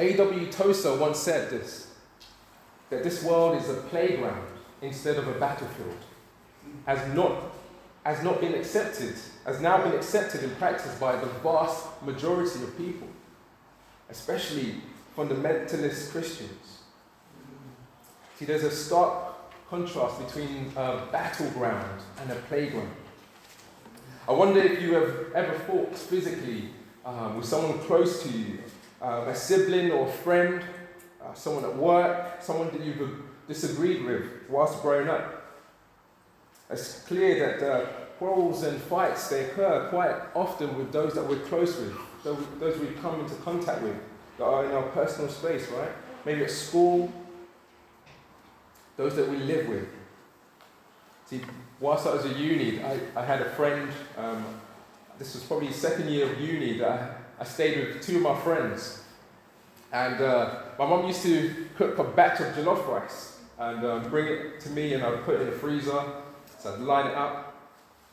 A.W. Tozer once said this that this world is a playground instead of a battlefield, has not, has not been accepted, has now been accepted in practice by the vast majority of people, especially fundamentalist Christians. See, there's a stark contrast between a battleground and a playground. I wonder if you have ever fought physically um, with someone close to you, uh, a sibling or a friend, uh, someone at work, someone that you've disagreed with whilst growing up. It's clear that uh, quarrels and fights they occur quite often with those that we're close with, those we come into contact with, that are in our personal space, right? Maybe at school, those that we live with. See, whilst I was at uni, I, I had a friend, um, this was probably second year of uni, that I, I stayed with two of my friends. And uh, my mum used to cook a batch of jollof rice and um, bring it to me, and I'd put it in the freezer. So I'd line it up,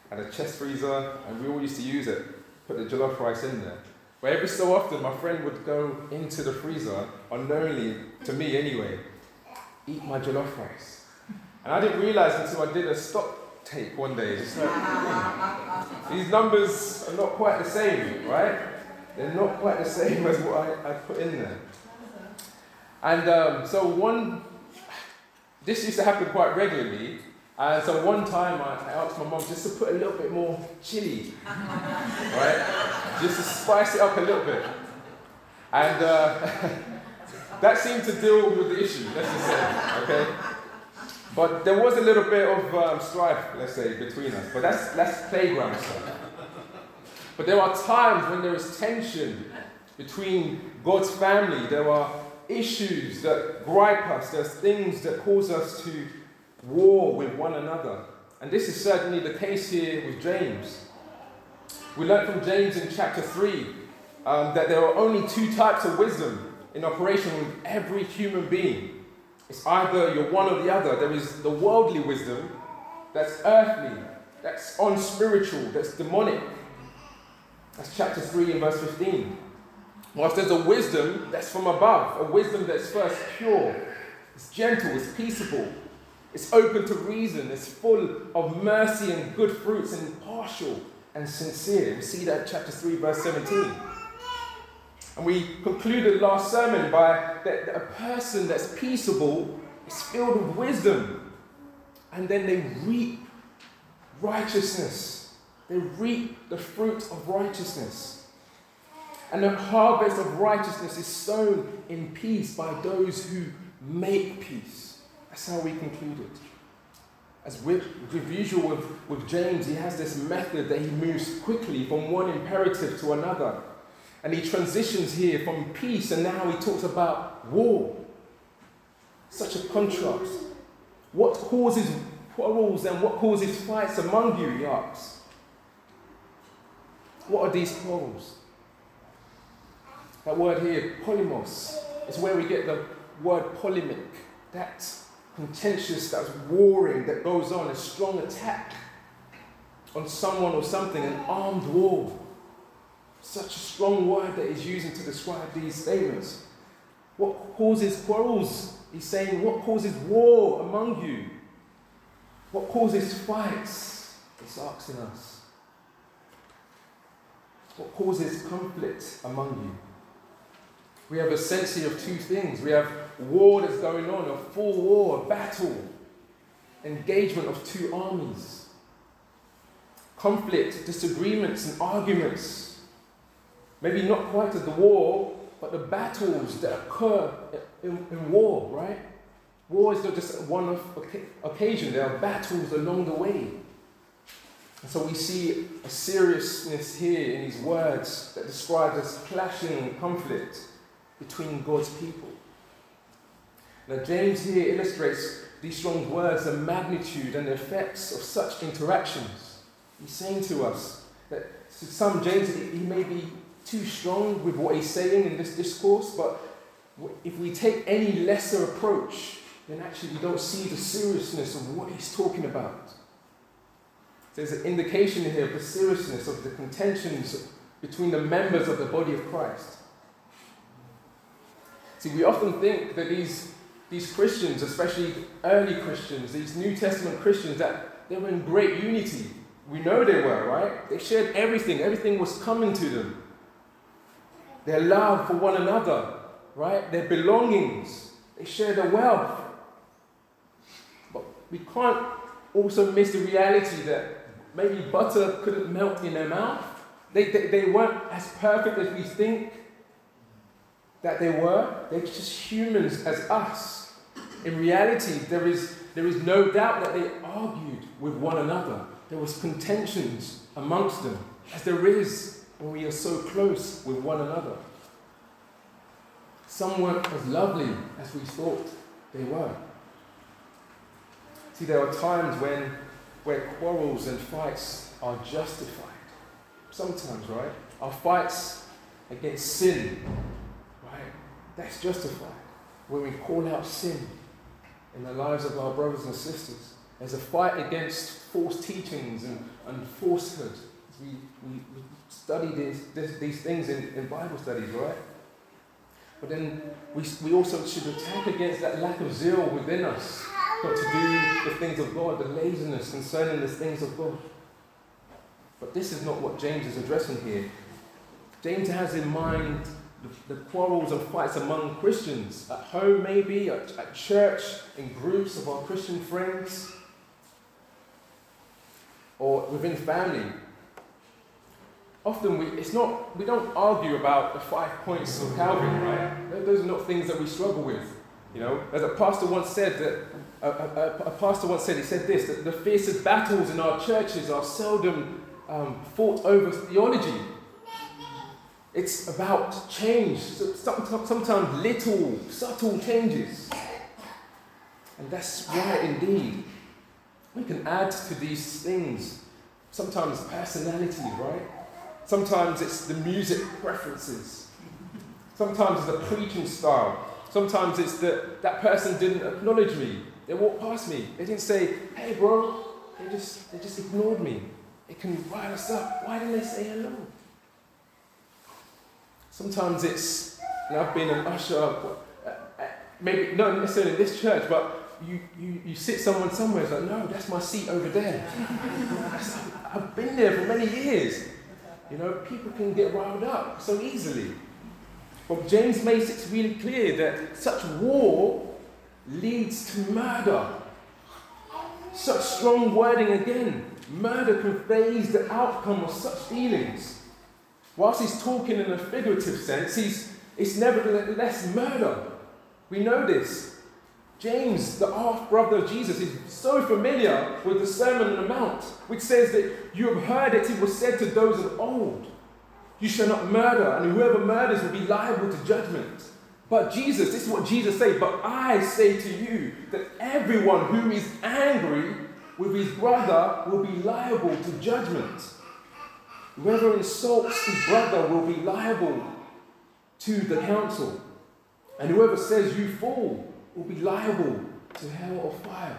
had a chest freezer, and we all used to use it, put the jollof rice in there. But every so often, my friend would go into the freezer, unknowingly, to me anyway, eat my jollof rice. And I didn't realize until I did a stock take one day, just like, these numbers are not quite the same, right? They're not quite the same as what I, I put in there. And um, so one, this used to happen quite regularly. And so one time I, I asked my mom just to put a little bit more chili, right? Just to spice it up a little bit. And uh, that seemed to deal with the issue, let's just say, okay? But there was a little bit of um, strife, let's say, between us. But that's, that's playground stuff. But there are times when there is tension between God's family. There are issues that gripe us. There's things that cause us to war with one another. And this is certainly the case here with James. We learn from James in chapter 3 um, that there are only two types of wisdom in operation with every human being. It's either you're one or the other. There is the worldly wisdom that's earthly, that's unspiritual, that's demonic. That's chapter 3 and verse 15. Whilst there's a wisdom that's from above, a wisdom that's first pure, it's gentle, it's peaceable, it's open to reason, it's full of mercy and good fruits, and impartial and sincere. We see that chapter 3, verse 17. And we concluded last sermon by that a person that's peaceable is filled with wisdom, and then they reap righteousness. They reap the fruit of righteousness. And the harvest of righteousness is sown in peace by those who make peace. That's how we concluded. As with, with usual with, with James, he has this method that he moves quickly from one imperative to another. And he transitions here from peace, and now he talks about war. Such a contrast. What causes quarrels and what causes fights among you, he asks. What are these quarrels? That word here, polemos, is where we get the word polemic. That contentious, that's warring, that goes on, a strong attack on someone or something, an armed war. Such a strong word that he's using to describe these statements. What causes quarrels? He's saying, what causes war among you? What causes fights? He's asking us. What causes conflict among you? We have a sense of two things. We have war that's going on, a full war, a battle, engagement of two armies, conflict, disagreements, and arguments. Maybe not quite as the war, but the battles that occur in, in war, right? War is not just one occasion, there are battles along the way. And so we see a seriousness here in these words that describe this clashing conflict between God's people. Now, James here illustrates these strong words, the magnitude and the effects of such interactions. He's saying to us that to some, James, he may be too strong with what he's saying in this discourse, but if we take any lesser approach, then actually you don't see the seriousness of what he's talking about. There's an indication here of the seriousness of the contentions between the members of the body of Christ. See, we often think that these, these Christians, especially early Christians, these New Testament Christians, that they were in great unity. We know they were, right? They shared everything, everything was coming to them. Their love for one another, right? Their belongings, they shared their wealth. But we can't also miss the reality that maybe butter couldn't melt in their mouth. They, they, they weren't as perfect as we think that they were. They're just humans as us. In reality, there is, there is no doubt that they argued with one another. There was contentions amongst them, as there is when we are so close with one another. Some weren't as lovely as we thought they were. See, there are times when where quarrels and fights are justified. Sometimes, right? Our fights against sin, right? That's justified. When we call out sin in the lives of our brothers and sisters. There's a fight against false teachings and, and falsehood. We, we, study these, this, these things in, in Bible studies, right? But then we, we also should attack against that lack of zeal within us, not to do the things of God, the laziness concerning the things of God. But this is not what James is addressing here. James has in mind the, the quarrels and fights among Christians, at home maybe, at, at church, in groups of our Christian friends, or within family often we, it's not, we don't argue about the five points of Calvin, right? Those are not things that we struggle with. You know, as a pastor once said that, a, a, a pastor once said, he said this, that the fiercest battles in our churches are seldom um, fought over theology. It's about change, sometimes little, subtle changes. And that's why, indeed, we can add to these things sometimes personality, right? Sometimes it's the music preferences. Sometimes it's the preaching style. Sometimes it's that that person didn't acknowledge me. They walked past me. They didn't say, hey, bro. They just, they just ignored me. It can rile us up. Why didn't they say hello? Sometimes it's, and I've been an usher, uh, uh, maybe not necessarily in this church, but you, you, you sit someone somewhere, it's like, no, that's my seat over there. I've been there for many years. You know, people can get riled up so easily. But James makes it really clear that such war leads to murder. Such strong wording again. Murder conveys the outcome of such feelings. Whilst he's talking in a figurative sense, he's, it's nevertheless murder. We know this. James, the half brother of Jesus, is so familiar with the Sermon on the Mount, which says that you have heard it, it was said to those of old, You shall not murder, and whoever murders will be liable to judgment. But Jesus, this is what Jesus said, but I say to you that everyone who is angry with his brother will be liable to judgment. Whoever insults his brother will be liable to the council. And whoever says you fall will be liable to hell or fire.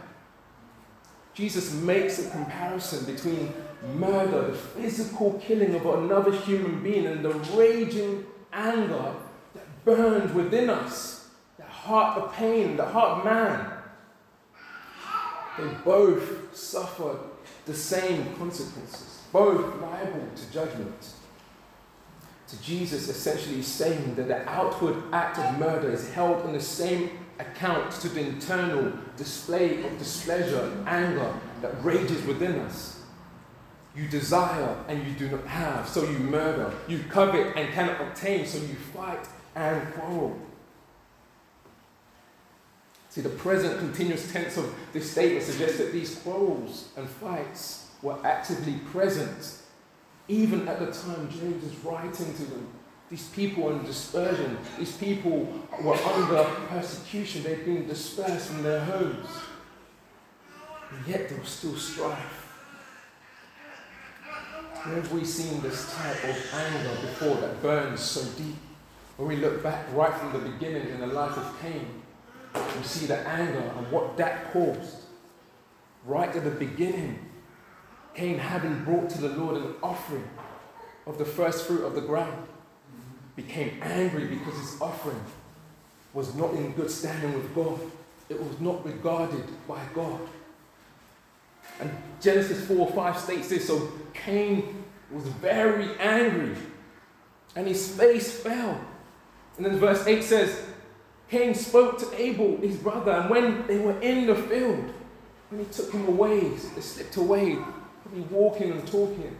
Jesus makes a comparison between murder, the physical killing of another human being, and the raging anger burns within us, that heart of pain, the heart of man. They both suffer the same consequences, both liable to judgment. To Jesus, essentially saying that the outward act of murder is held in the same account to the internal display of displeasure and anger that rages within us. You desire and you do not have, so you murder. You covet and cannot obtain, so you fight and quarrel. See, the present continuous tense of this statement suggests that these quarrels and fights were actively present even at the time James is writing to them. These people were in dispersion. These people were under persecution. They'd been dispersed from their homes. And yet there was still strife. Where have we seen this type of anger before that burns so deep? When we look back right from the beginning in the life of Cain, we see the anger and what that caused. Right at the beginning, Cain having brought to the Lord an offering of the first fruit of the ground became angry because his offering was not in good standing with God. It was not regarded by God. And Genesis 4 5 states this so Cain was very angry and his face fell. And then verse 8 says, Cain spoke to Abel, his brother, and when they were in the field, when he took him away, they slipped away, probably walking and talking.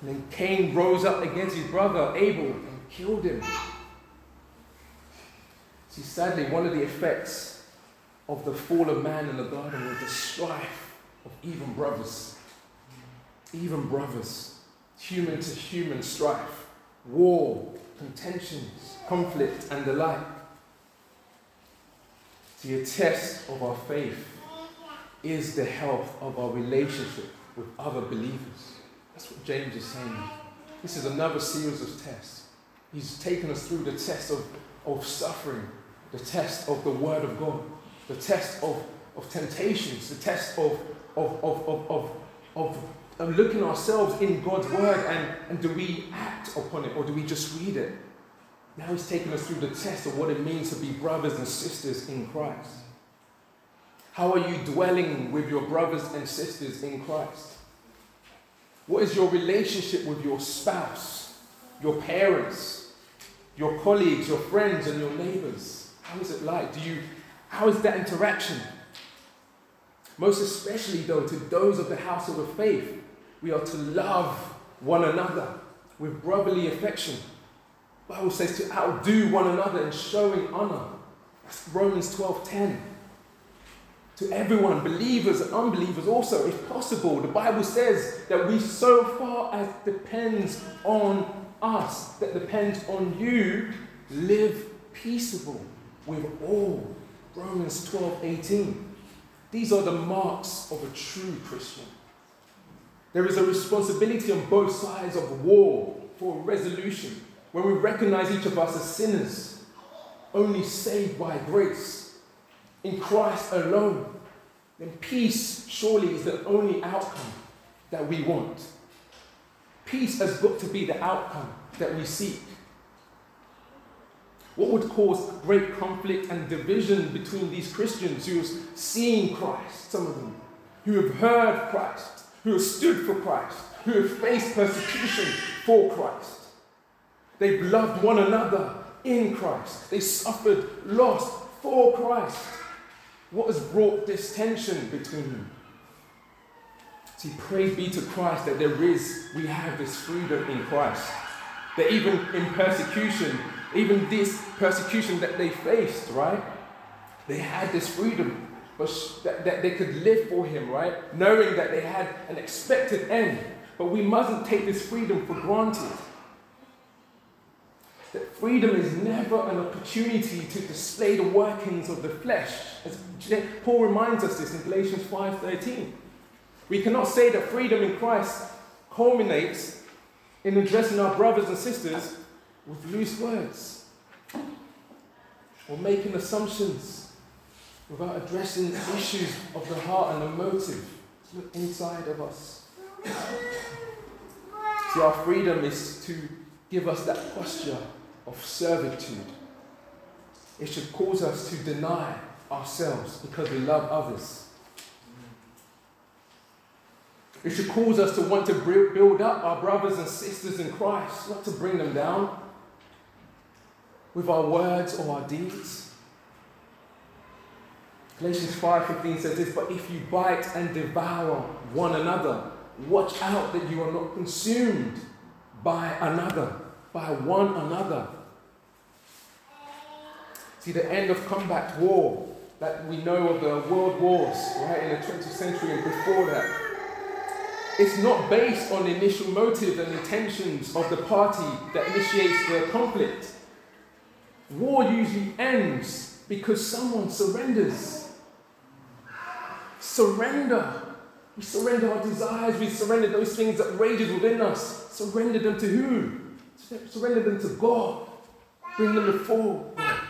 And then Cain rose up against his brother Abel and killed him. See, sadly, one of the effects of the fall of man in the garden was the strife of even brothers. Even brothers. Human to human strife, war, contentions, conflict, and the like. A test of our faith is the health of our relationship with other believers. That's what James is saying. This is another series of tests. He's taken us through the test of, of suffering, the test of the Word of God, the test of, of temptations, the test of, of, of, of, of, of, of looking ourselves in God's Word and, and do we act upon it or do we just read it? Now he's taking us through the test of what it means to be brothers and sisters in Christ. How are you dwelling with your brothers and sisters in Christ? What is your relationship with your spouse, your parents, your colleagues, your friends, and your neighbors? How is it like? Do you, how is that interaction? Most especially, though, to those of the household of faith, we are to love one another with brotherly affection Bible says to outdo one another in showing honor. That's Romans 12:10. To everyone, believers and unbelievers also, if possible. The Bible says that we, so far as depends on us, that depends on you, live peaceable with all. Romans 12, 18. These are the marks of a true Christian. There is a responsibility on both sides of war for resolution when we recognize each of us as sinners, only saved by grace, in Christ alone, then peace surely is the only outcome that we want. Peace has got to be the outcome that we seek. What would cause great conflict and division between these Christians who have seen Christ, some of them, who have heard Christ, who have stood for Christ, who have faced persecution for Christ? They've loved one another in Christ. They suffered loss for Christ. What has brought this tension between them? See, praise be to Christ that there is, we have this freedom in Christ. That even in persecution, even this persecution that they faced, right? They had this freedom, but that, that they could live for Him, right? Knowing that they had an expected end. But we mustn't take this freedom for granted. That freedom is never an opportunity to display the workings of the flesh. As Paul reminds us this in Galatians 5:13. We cannot say that freedom in Christ culminates in addressing our brothers and sisters with loose words or making assumptions without addressing the issues of the heart and the motive Look inside of us. See, our freedom is to give us that posture of servitude. It should cause us to deny ourselves because we love others. It should cause us to want to build up our brothers and sisters in Christ, not to bring them down with our words or our deeds. Galatians 5:15 says this, but if you bite and devour one another, watch out that you are not consumed by another, by one another. See, the end of combat war that we know of the world wars, right, in the 20th century and before that, it's not based on the initial motive and intentions of the party that initiates the conflict. War usually ends because someone surrenders. Surrender. We surrender our desires, we surrender those things that rages within us. Surrender them to who? Surrender them to God. Bring them before God.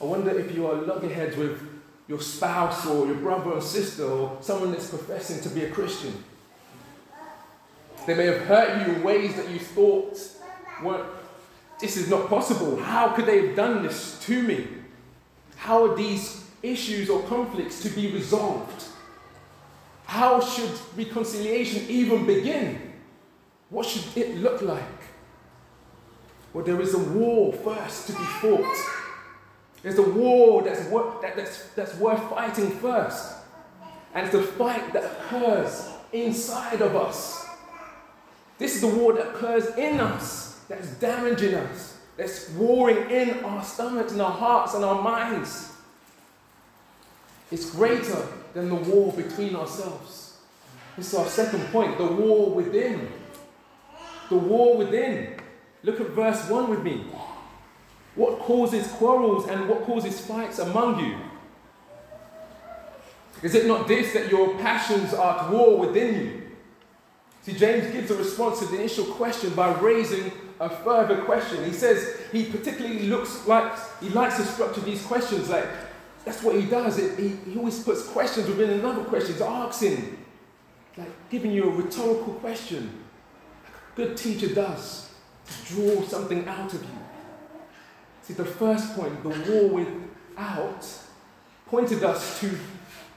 I wonder if you are loggerheads with your spouse or your brother or sister or someone that's professing to be a Christian. They may have hurt you in ways that you thought weren't this is not possible. How could they have done this to me? How are these issues or conflicts to be resolved? How should reconciliation even begin? What should it look like? Well, there is a war first to be fought. There's a war that's, wor- that, that's, that's worth fighting first. And it's a fight that occurs inside of us. This is the war that occurs in us, that's damaging us, that's warring in our stomachs and our hearts and our minds. It's greater than the war between ourselves. This is our second point the war within. The war within. Look at verse 1 with me. What causes quarrels and what causes fights among you? Is it not this that your passions are at war within you? See, James gives a response to the initial question by raising a further question. He says he particularly looks like he likes to structure these questions like that's what he does. It, he, he always puts questions within another question. He's asking, like giving you a rhetorical question, like a good teacher does, to draw something out of you. See, the first point, the war without, pointed us to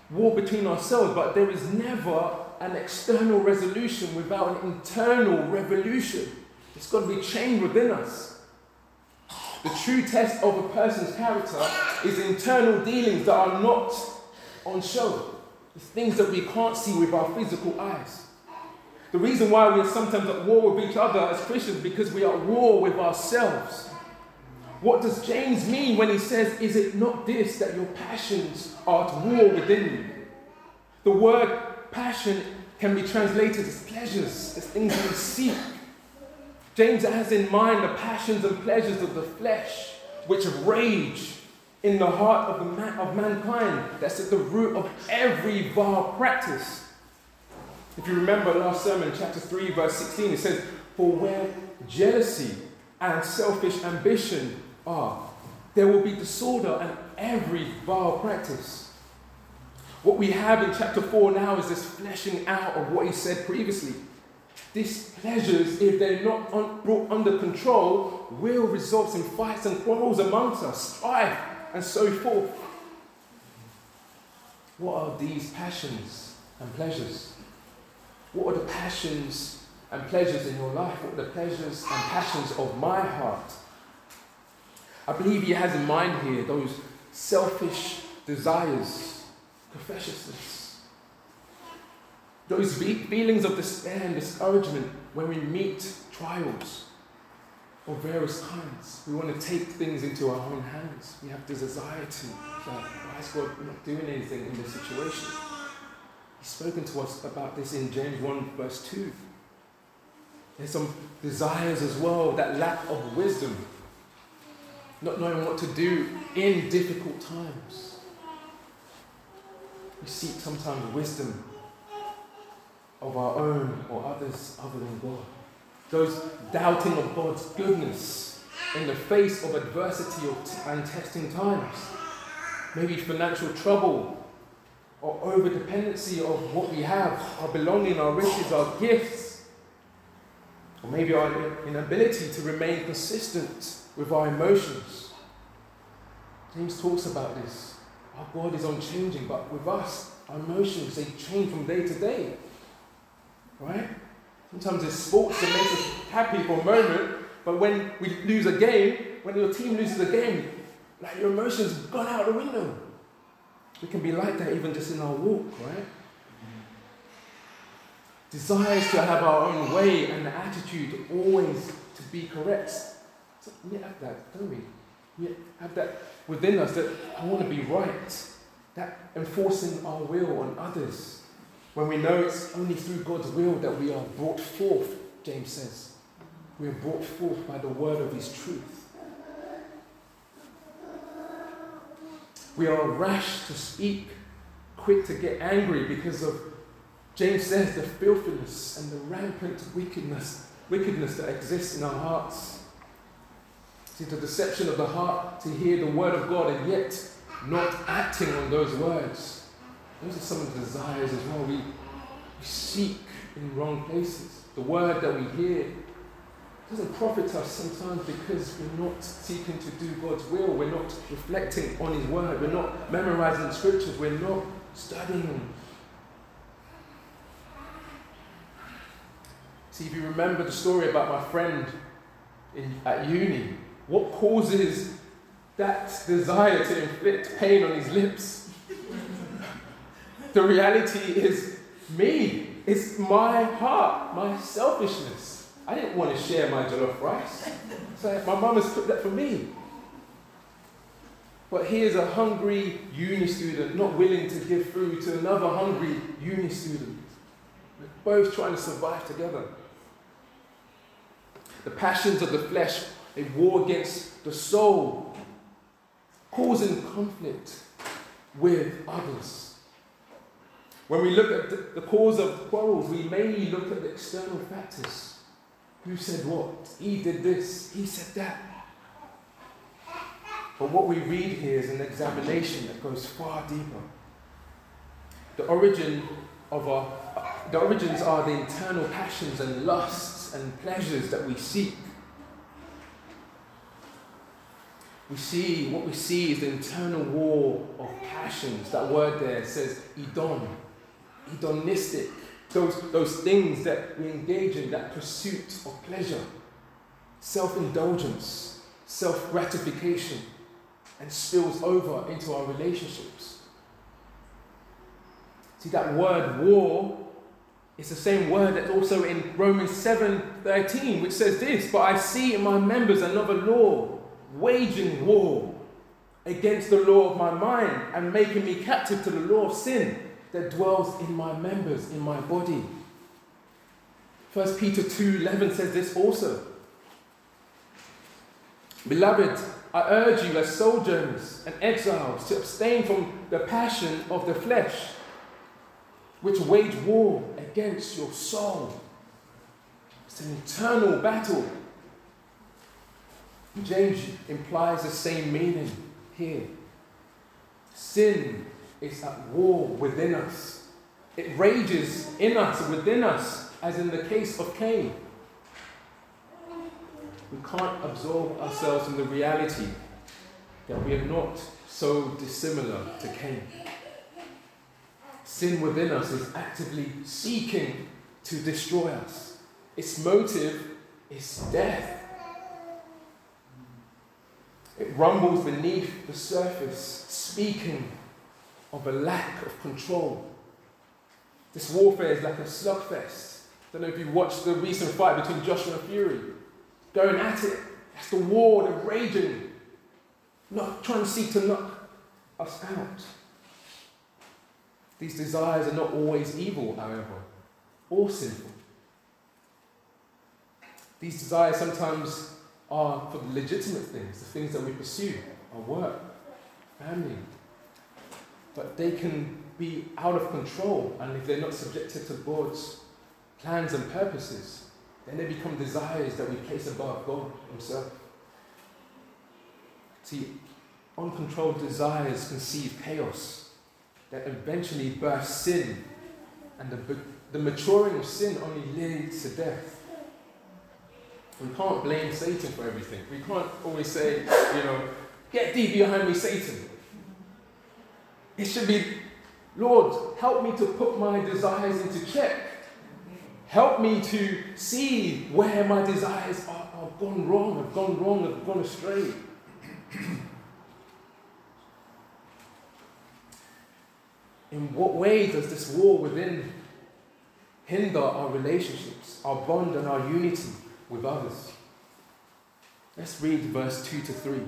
war between ourselves, but there is never an external resolution without an internal revolution. It's got to be chained within us. The true test of a person's character is internal dealings that are not on show. It's things that we can't see with our physical eyes. The reason why we are sometimes at war with each other as Christians because we are at war with ourselves. What does James mean when he says, Is it not this that your passions are at war within you? The word passion can be translated as pleasures, as things we seek. James has in mind the passions and pleasures of the flesh, which rage in the heart of, the of mankind. That's at the root of every vile practice. If you remember last sermon, chapter 3, verse 16, it says, For where jealousy and selfish ambition are, there will be disorder and every vile practice. What we have in chapter 4 now is this fleshing out of what he said previously. These pleasures, if they're not un- brought under control, will result in fights and quarrels amongst us, strife, and so forth. What are these passions and pleasures? What are the passions and pleasures in your life? What are the pleasures and passions of my heart? I believe he has in mind here those selfish desires, covetousness, those feelings of despair and discouragement when we meet trials of various kinds. We want to take things into our own hands. We have this desire to, like, why is God not doing anything in this situation? He's spoken to us about this in James 1, verse 2. There's some desires as well, that lack of wisdom, not knowing what to do in difficult times. We seek sometimes wisdom of our own or others other than God. Those doubting of God's goodness in the face of adversity and testing times. Maybe financial trouble or over dependency of what we have, our belonging, our riches, our gifts. Or maybe our inability to remain consistent with our emotions. James talks about this. Our God is unchanging, but with us, our emotions, they change from day to day. Right? Sometimes it's sports that makes us happy for a moment, but when we lose a game, when your team loses a game, like your emotions gone out the window. We can be like that even just in our walk, right? Desires to have our own way and the attitude always to be correct. So we have that, don't we? We have that within us that I want to be right. That enforcing our will on others. When we know it's only through God's will that we are brought forth, James says. We are brought forth by the word of his truth. We are rash to speak, quick to get angry because of, James says, the filthiness and the rampant wickedness, wickedness that exists in our hearts. See, the deception of the heart to hear the word of God and yet not acting on those words. Those are some of the desires as well. We, we seek in wrong places. The word that we hear, doesn't profit us sometimes because we're not seeking to do God's will. We're not reflecting on His word. We're not memorizing scriptures. We're not studying. See, if you remember the story about my friend in, at uni, what causes that desire to inflict pain on his lips? The reality is me. It's my heart, my selfishness. I didn't want to share my jollof rice. So my mum has cooked that for me. But here's a hungry uni student not willing to give food to another hungry uni student. We're both trying to survive together. The passions of the flesh, they war against the soul, causing conflict with others. When we look at the cause of quarrels, we mainly look at the external factors. Who said what? He did this, he said that. But what we read here is an examination that goes far deeper. The origin of our the origins are the internal passions and lusts and pleasures that we seek. We see what we see is the internal war of passions. That word there says Edom, hedonistic, those, those things that we engage in, that pursuit of pleasure, self indulgence, self gratification, and spills over into our relationships. See, that word war is the same word that's also in Romans 7 13, which says this But I see in my members another law, waging war against the law of my mind and making me captive to the law of sin that dwells in my members, in my body. 1 Peter 2:11 says this also. Beloved, I urge you as sojourners and exiles to abstain from the passion of the flesh, which wage war against your soul. It's an eternal battle. James implies the same meaning here. Sin is at war within us. It rages in us, within us, as in the case of Cain. We can't absorb ourselves in the reality that we are not so dissimilar to Cain. Sin within us is actively seeking to destroy us. Its motive is death. It rumbles beneath the surface, speaking of a lack of control. This warfare is like a slugfest. I don't know if you watched the recent fight between Joshua and Fury. Going at it. That's the war, the raging. Not trying to seek to knock us out. These desires are not always evil, however, or sinful. These desires sometimes are for the legitimate things, the things that we pursue, our work, family, but they can be out of control, and if they're not subjected to God's plans and purposes, then they become desires that we place above God Himself. See, uncontrolled desires conceive chaos that eventually births sin, and the, the maturing of sin only leads to death. We can't blame Satan for everything. We can't always say, you know, get thee behind me, Satan. It should be, Lord, help me to put my desires into check. Help me to see where my desires are, are gone wrong, have gone wrong, have gone astray. In what way does this war within hinder our relationships, our bond, and our unity with others? Let's read verse 2 to 3.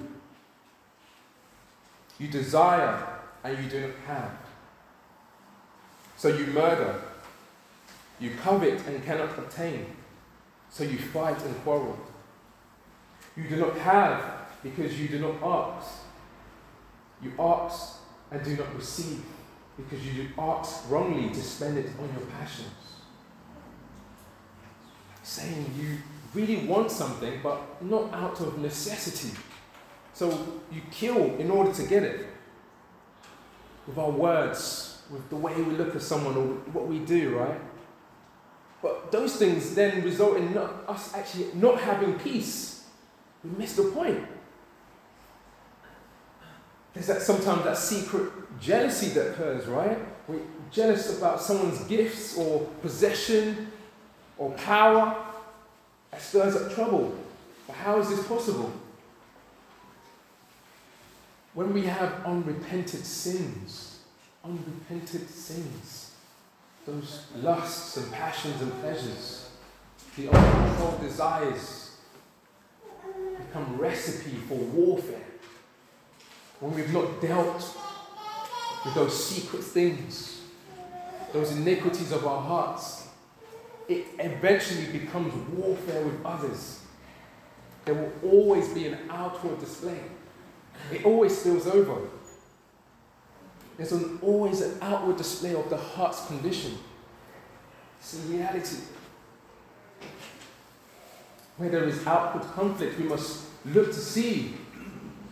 You desire and you do not have. So you murder, you covet and cannot obtain, so you fight and quarrel. You do not have because you do not ask. You ask and do not receive because you ask wrongly to spend it on your passions. Saying you really want something, but not out of necessity. So you kill in order to get it with our words, with the way we look at someone or what we do, right? But those things then result in not, us actually not having peace. We miss the point. There's that sometimes that secret jealousy that occurs, right? We're jealous about someone's gifts or possession or power. That stirs up trouble. But how is this possible? When we have unrepented sins, unrepented sins, those lusts and passions and pleasures, the uncontrolled desires become recipe for warfare. When we've not dealt with those secret things, those iniquities of our hearts, it eventually becomes warfare with others. There will always be an outward display. It always spills over. There's an, always an outward display of the heart's condition. It's a reality. Where there is outward conflict, we must look to see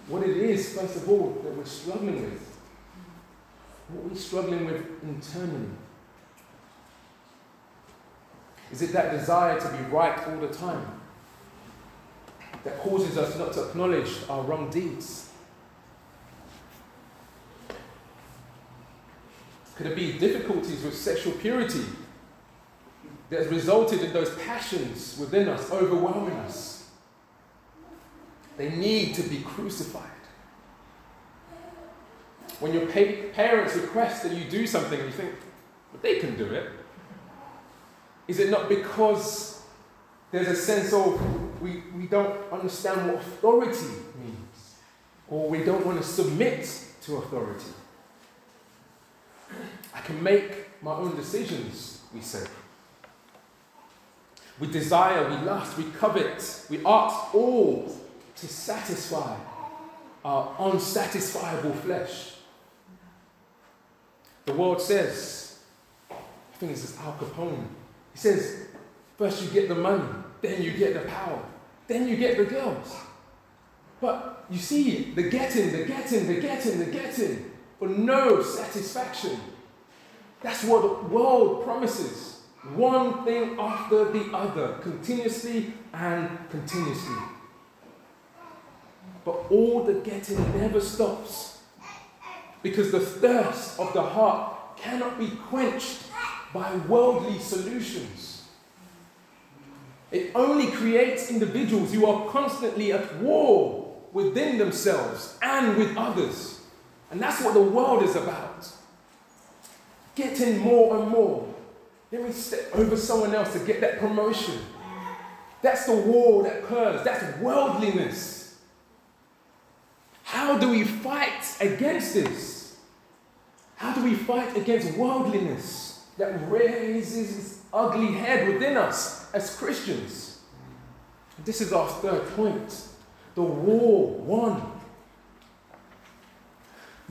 what it is, first of all, that we're struggling with. What are we struggling with internally? Is it that desire to be right all the time that causes us not to acknowledge our wrong deeds? Could it be difficulties with sexual purity that has resulted in those passions within us overwhelming us? They need to be crucified. When your parents request that you do something and you think, but they can do it, is it not because there's a sense of we, we don't understand what authority means, or we don't want to submit to authority? I can make my own decisions, we say. We desire, we lust, we covet, we ask all to satisfy our unsatisfiable flesh. The world says, I think this is Al Capone. He says, first you get the money, then you get the power, then you get the girls. But you see, the getting, the getting, the getting, the getting, but no satisfaction. That's what the world promises. One thing after the other, continuously and continuously. But all the getting never stops. Because the thirst of the heart cannot be quenched by worldly solutions. It only creates individuals who are constantly at war within themselves and with others. And that's what the world is about. Getting more and more. Let me step over someone else to get that promotion. That's the war that occurs. That's worldliness. How do we fight against this? How do we fight against worldliness that raises its ugly head within us as Christians? This is our third point. The war won.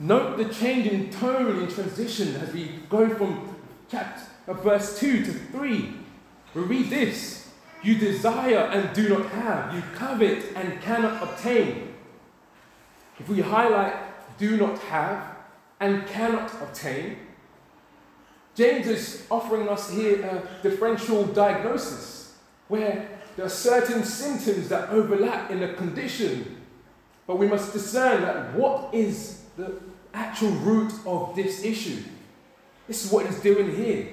Note the change in tone in transition as we go from chapter, uh, verse 2 to 3. We read this You desire and do not have, you covet and cannot obtain. If we highlight do not have and cannot obtain, James is offering us here a differential diagnosis where there are certain symptoms that overlap in a condition, but we must discern that what is the actual root of this issue. This is what he's doing here.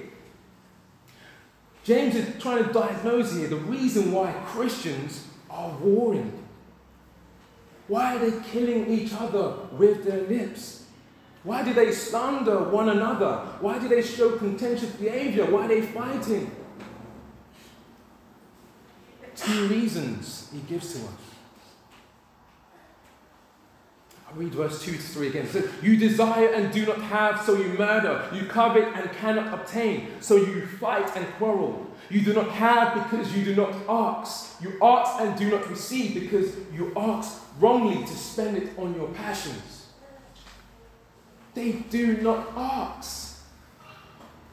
James is trying to diagnose here the reason why Christians are warring. Why are they killing each other with their lips? Why do they slander one another? Why do they show contentious behavior? Why are they fighting? Two reasons he gives to us. I read verse 2 to 3 again. It says, You desire and do not have, so you murder. You covet and cannot obtain, so you fight and quarrel. You do not have because you do not ask. You ask and do not receive because you ask wrongly to spend it on your passions. They do not ask.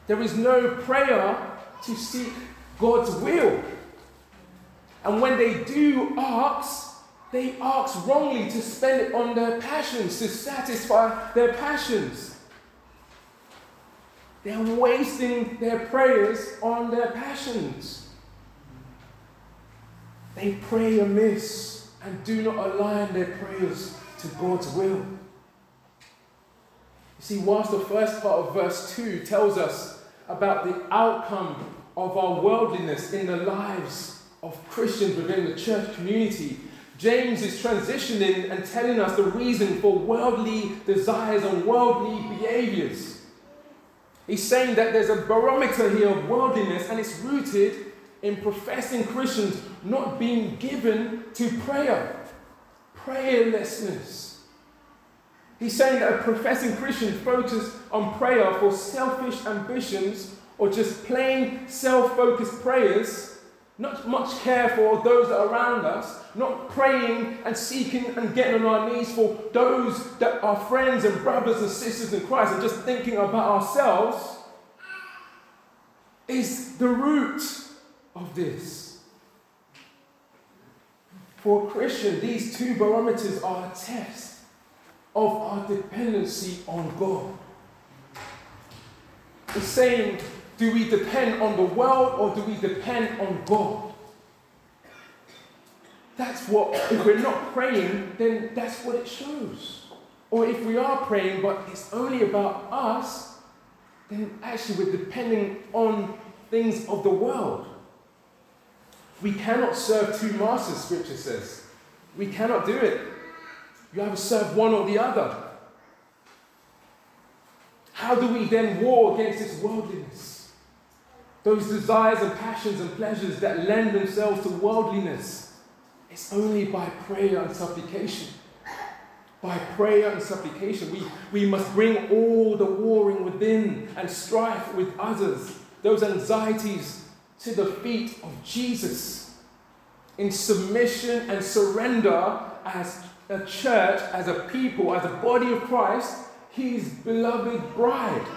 There is no prayer to seek God's will. And when they do ask, they ask wrongly to spend it on their passions, to satisfy their passions. they're wasting their prayers on their passions. They pray amiss and do not align their prayers to God's will. You see, whilst the first part of verse 2 tells us about the outcome of our worldliness in the lives of Christians within the church community, James is transitioning and telling us the reason for worldly desires and worldly behaviors. He's saying that there's a barometer here of worldliness and it's rooted in professing Christians not being given to prayer, prayerlessness. He's saying that a professing Christian focuses on prayer for selfish ambitions or just plain self focused prayers not much care for those that are around us, not praying and seeking and getting on our knees for those that are friends and brothers and sisters in Christ, and just thinking about ourselves, is the root of this. For a Christian, these two barometers are a test of our dependency on God. It's saying do we depend on the world or do we depend on God? That's what, if we're not praying, then that's what it shows. Or if we are praying, but it's only about us, then actually we're depending on things of the world. We cannot serve two masters, scripture says. We cannot do it. You either serve one or the other. How do we then war against this worldliness? Those desires and passions and pleasures that lend themselves to worldliness. It's only by prayer and supplication. By prayer and supplication, we, we must bring all the warring within and strife with others, those anxieties, to the feet of Jesus. In submission and surrender as a church, as a people, as a body of Christ, his beloved bride.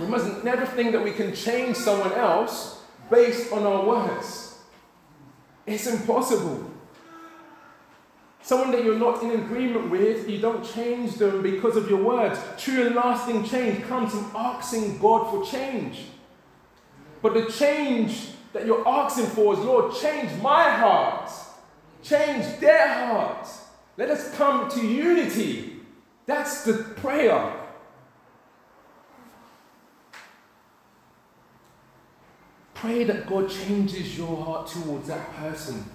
We must never think that we can change someone else based on our words. It's impossible. Someone that you're not in agreement with, you don't change them because of your words. True and lasting change comes from asking God for change. But the change that you're asking for is, Lord, change my heart, change their heart. Let us come to unity. That's the prayer. Pray that God changes your heart towards that person.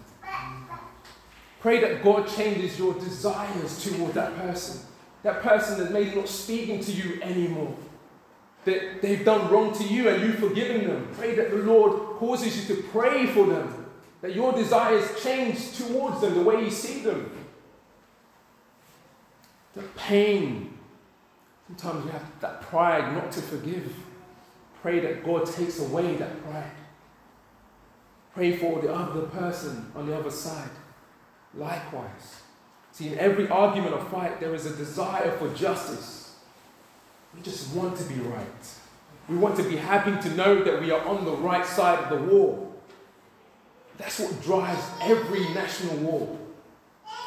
Pray that God changes your desires towards that person. That person that maybe not speaking to you anymore. That they've done wrong to you and you've forgiven them. Pray that the Lord causes you to pray for them. That your desires change towards them the way you see them. The pain. Sometimes we have that pride not to forgive. Pray that God takes away that pride. Pray for the other person on the other side. Likewise. See, in every argument or fight, there is a desire for justice. We just want to be right. We want to be happy to know that we are on the right side of the war. That's what drives every national war.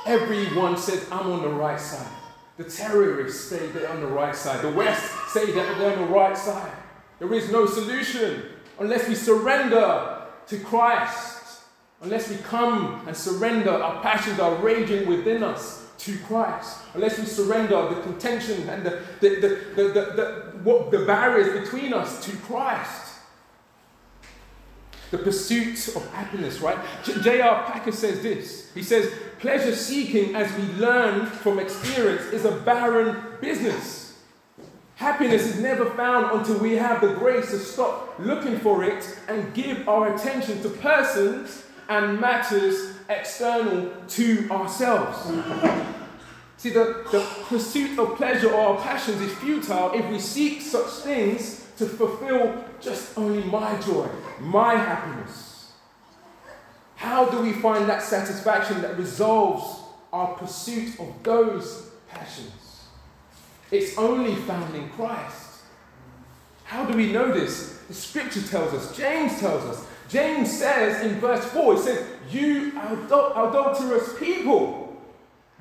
Everyone says, I'm on the right side. The terrorists say they're on the right side. The West say that they're on the right side. There is no solution unless we surrender to Christ, unless we come and surrender, our passions are raging within us to Christ, unless we surrender the contention and the, the, the, the, the, the, what, the barriers between us to Christ. The pursuit of happiness, right? J.R. Packer says this. He says, Pleasure seeking, as we learn from experience, is a barren business. Happiness is never found until we have the grace to stop looking for it and give our attention to persons and matters external to ourselves. See, the, the pursuit of pleasure or our passions is futile if we seek such things to fulfill just only my joy, my happiness. How do we find that satisfaction that resolves our pursuit of those passions? It's only found in Christ. How do we know this? The scripture tells us, James tells us. James says in verse 4, he says, You adulterous people.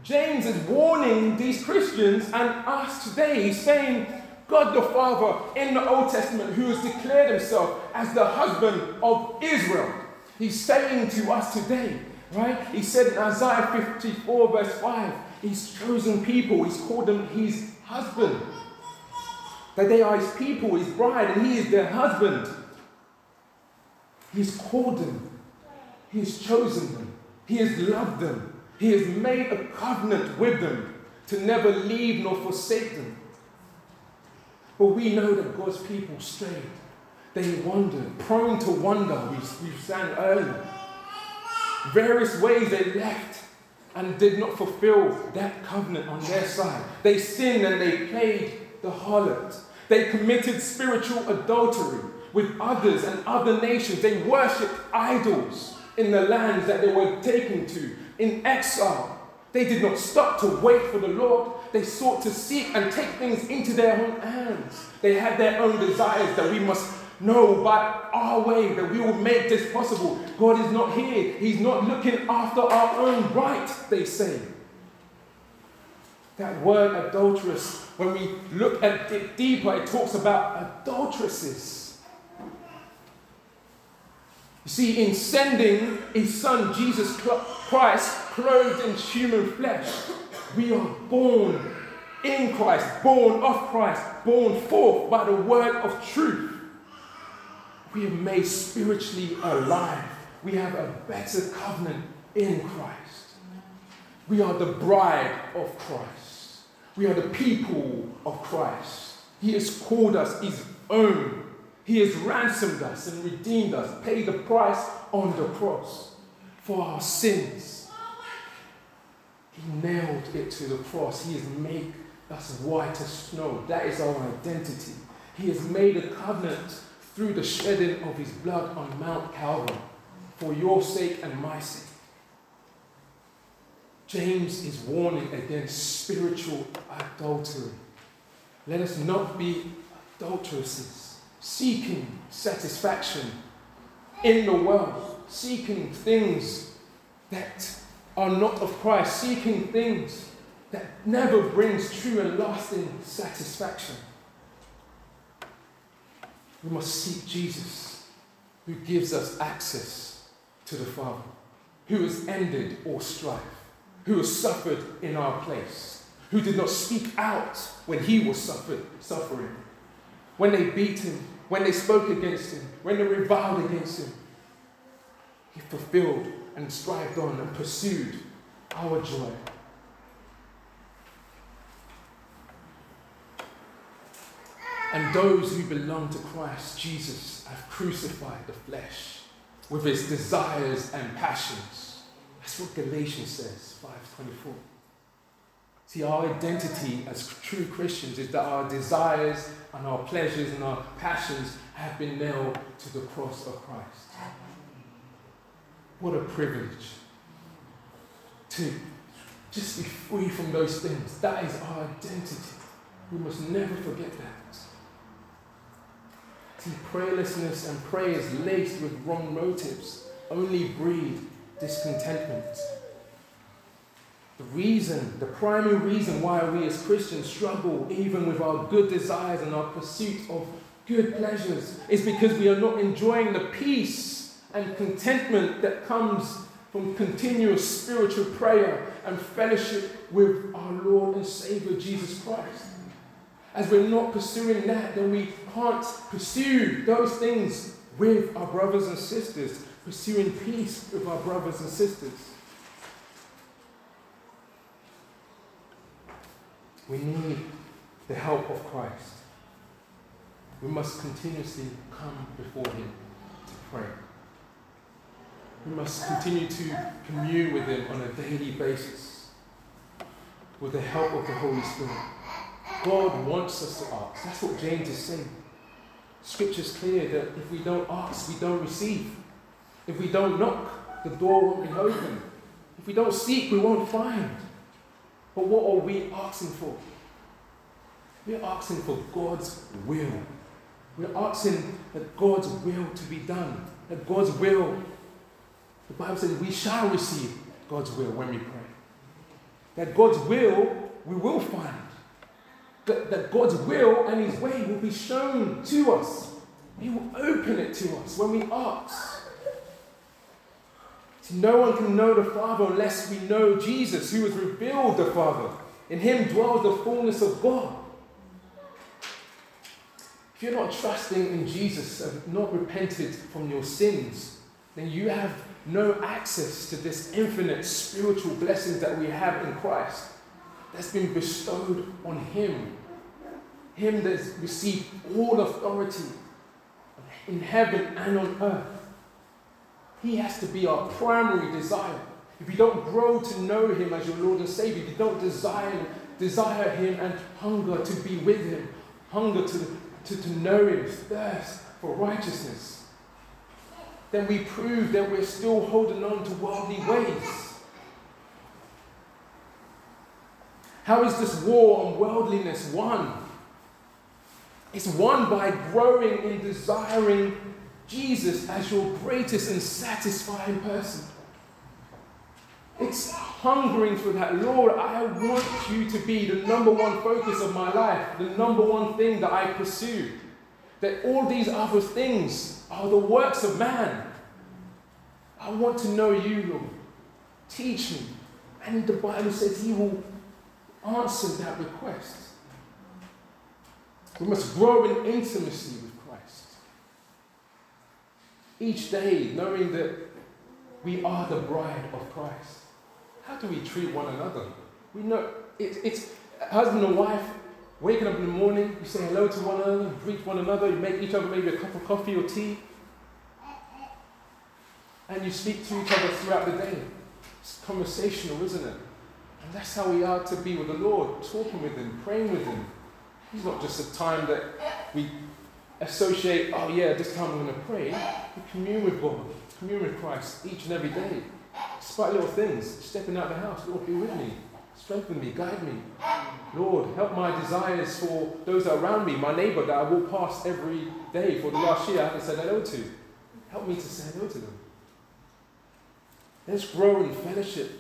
James is warning these Christians and us today. He's saying, God the Father in the Old Testament, who has declared himself as the husband of Israel, he's saying to us today, right? He said in Isaiah 54, verse 5, he's chosen people, he's called them his husband. That they are his people, his bride, and he is their husband. He's called them, he has chosen them, he has loved them, he has made a covenant with them to never leave nor forsake them. But we know that God's people strayed. They wandered, prone to wonder, we, we sang earlier. Various ways they left and did not fulfill that covenant on their side. They sinned and they played the harlot. They committed spiritual adultery with others and other nations. They worshipped idols in the lands that they were taken to in exile. They did not stop to wait for the Lord. They sought to seek and take things into their own hands. They had their own desires that we must know by our way that we will make this possible. God is not here. He's not looking after our own right, they say. That word adulteress, when we look at it deeper, it talks about adulteresses. You see, in sending his son Jesus Christ, clothed in human flesh, we are born in Christ, born of Christ, born forth by the word of truth. We are made spiritually alive. We have a better covenant in Christ. We are the bride of Christ. We are the people of Christ. He has called us his own. He has ransomed us and redeemed us, paid the price on the cross for our sins. He nailed it to the cross. He has made us white as snow. That is our identity. He has made a covenant through the shedding of his blood on Mount Calvary for your sake and my sake. James is warning against spiritual adultery. Let us not be adulteresses, seeking satisfaction in the world, seeking things that are not of Christ, seeking things that never brings true and lasting satisfaction. We must seek Jesus, who gives us access to the Father, who has ended all strife, who has suffered in our place, who did not speak out when he was suffered, suffering, when they beat him, when they spoke against him, when they reviled against him. He fulfilled and strived on and pursued our joy. And those who belong to Christ Jesus have crucified the flesh with its desires and passions. That's what Galatians says, 524. See, our identity as true Christians is that our desires and our pleasures and our passions have been nailed to the cross of Christ. What a privilege to just be free from those things. That is our identity. We must never forget that. See, prayerlessness and prayers laced with wrong motives only breed discontentment. The reason, the primary reason why we as Christians struggle even with our good desires and our pursuit of good pleasures is because we are not enjoying the peace and contentment that comes from continuous spiritual prayer and fellowship with our Lord and Savior Jesus Christ. As we're not pursuing that, then we can't pursue those things with our brothers and sisters, pursuing peace with our brothers and sisters. We need the help of Christ. We must continuously come before Him to pray. We must continue to commune with Him on a daily basis with the help of the Holy Spirit. God wants us to ask. That's what James is saying. Scripture's clear that if we don't ask, we don't receive. If we don't knock, the door won't be open. If we don't seek, we won't find. But what are we asking for? We're asking for God's will. We're asking that God's will to be done. That God's will, the Bible says we shall receive God's will when we pray. That God's will we will find. That, that God's will and His way will be shown to us. He will open it to us when we ask. See, no one can know the Father unless we know Jesus, who has revealed the Father. In Him dwells the fullness of God. If you're not trusting in Jesus and not repented from your sins, then you have no access to this infinite spiritual blessings that we have in Christ that's been bestowed on Him. Him that's received all authority in heaven and on earth. He has to be our primary desire. If you don't grow to know Him as your Lord and Savior, if you don't desire, desire Him and hunger to be with Him, hunger to, to, to know Him, thirst for righteousness, then we prove that we're still holding on to worldly ways. How is this war on worldliness won? It's won by growing in desiring Jesus as your greatest and satisfying person. It's hungering for that. Lord, I want you to be the number one focus of my life, the number one thing that I pursue. That all these other things are the works of man. I want to know you, Lord. Teach me. And the Bible says He will answer that request. We must grow in intimacy with Christ. Each day, knowing that we are the bride of Christ. How do we treat one another? We know it, it's husband and wife waking up in the morning, you say hello to one another, you greet one another, you make each other maybe a cup of coffee or tea, and you speak to each other throughout the day. It's conversational, isn't it? And that's how we are to be with the Lord, talking with Him, praying with Him. It's not just a time that we associate, oh yeah, this time I'm going to pray. We commune with God, commune with Christ each and every day. Despite little things, stepping out of the house, Lord, be with me. Strengthen me, guide me. Lord, help my desires for those around me, my neighbor that I walk past every day for the last year I haven't said hello to. Help me to say hello to them. Let's grow in fellowship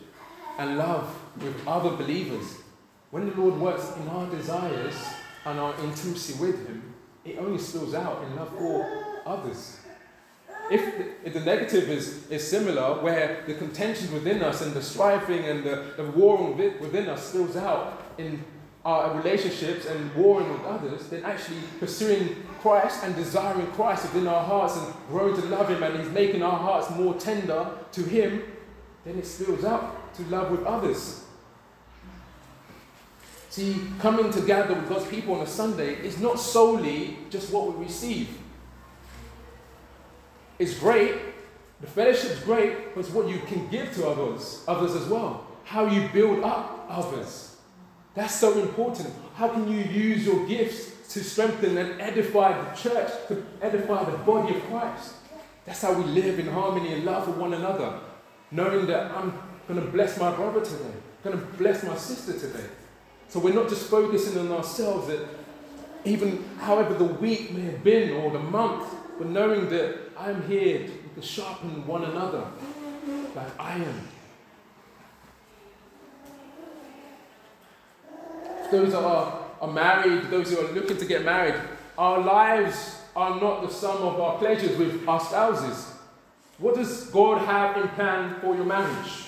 and love with other believers. When the Lord works in our desires, and our intimacy with Him, it only spills out in love for others. If the, if the negative is, is similar, where the contention within us and the striving and the, the warring within us spills out in our relationships and warring with others, then actually pursuing Christ and desiring Christ within our hearts and growing to love Him and He's making our hearts more tender to Him, then it spills out to love with others. See, coming together with God's people on a Sunday is not solely just what we receive. It's great, the fellowship's great, but it's what you can give to others, others as well. How you build up others. That's so important. How can you use your gifts to strengthen and edify the church, to edify the body of Christ? That's how we live in harmony and love with one another, knowing that I'm going to bless my brother today, going to bless my sister today. So we're not just focusing on ourselves, that even however the week may have been or the month, but knowing that I'm here to sharpen one another like iron. Those are, are married, those who are looking to get married, our lives are not the sum of our pleasures with our spouses. What does God have in plan for your marriage?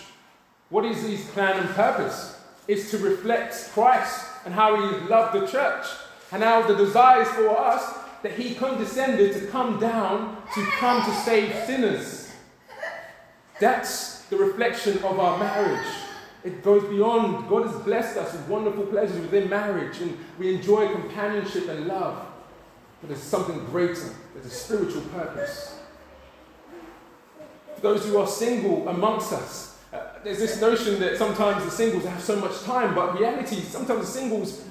What is His plan and purpose? Is to reflect Christ and how he loved the church and how the desires for us that he condescended to come down to come to save sinners. That's the reflection of our marriage. It goes beyond. God has blessed us with wonderful pleasures within marriage, and we enjoy companionship and love. But there's something greater, there's a spiritual purpose. For those who are single amongst us, there's this notion that sometimes the singles have so much time, but reality, sometimes the singles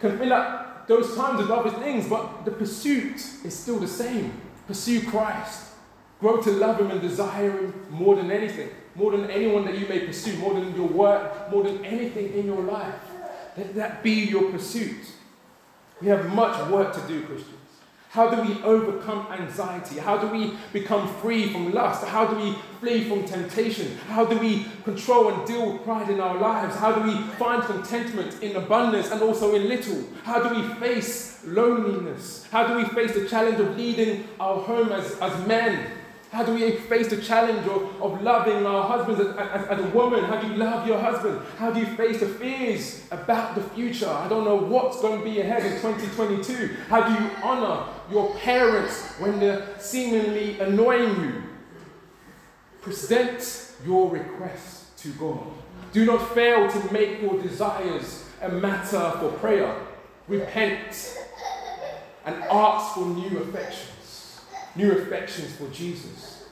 can fill up those times with other things, but the pursuit is still the same. Pursue Christ. Grow to love Him and desire Him more than anything, more than anyone that you may pursue, more than your work, more than anything in your life. Let that be your pursuit. We have much work to do, Christians. How do we overcome anxiety? How do we become free from lust? How do we flee from temptation? How do we control and deal with pride in our lives? How do we find contentment in abundance and also in little? How do we face loneliness? How do we face the challenge of leading our home as, as men? How do we face the challenge of, of loving our husbands as, as, as, a woman? How do you love your husband? How do you face the fears about the future? I don't know what's going to be ahead in 2022. How do you honor your parents when they're seemingly annoying you? Present your request to God. Do not fail to make your desires a matter for prayer. Repent and ask for new affection new affections for Jesus.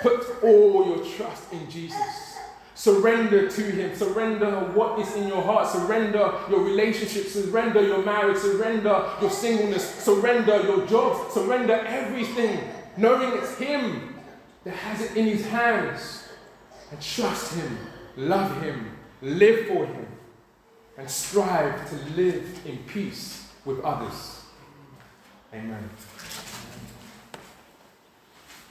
Put all your trust in Jesus. Surrender to Him. Surrender what is in your heart. Surrender your relationship. Surrender your marriage. Surrender your singleness. Surrender your job. Surrender everything, knowing it's Him that has it in His hands. And trust Him, love Him, live for Him, and strive to live in peace with others. Amen.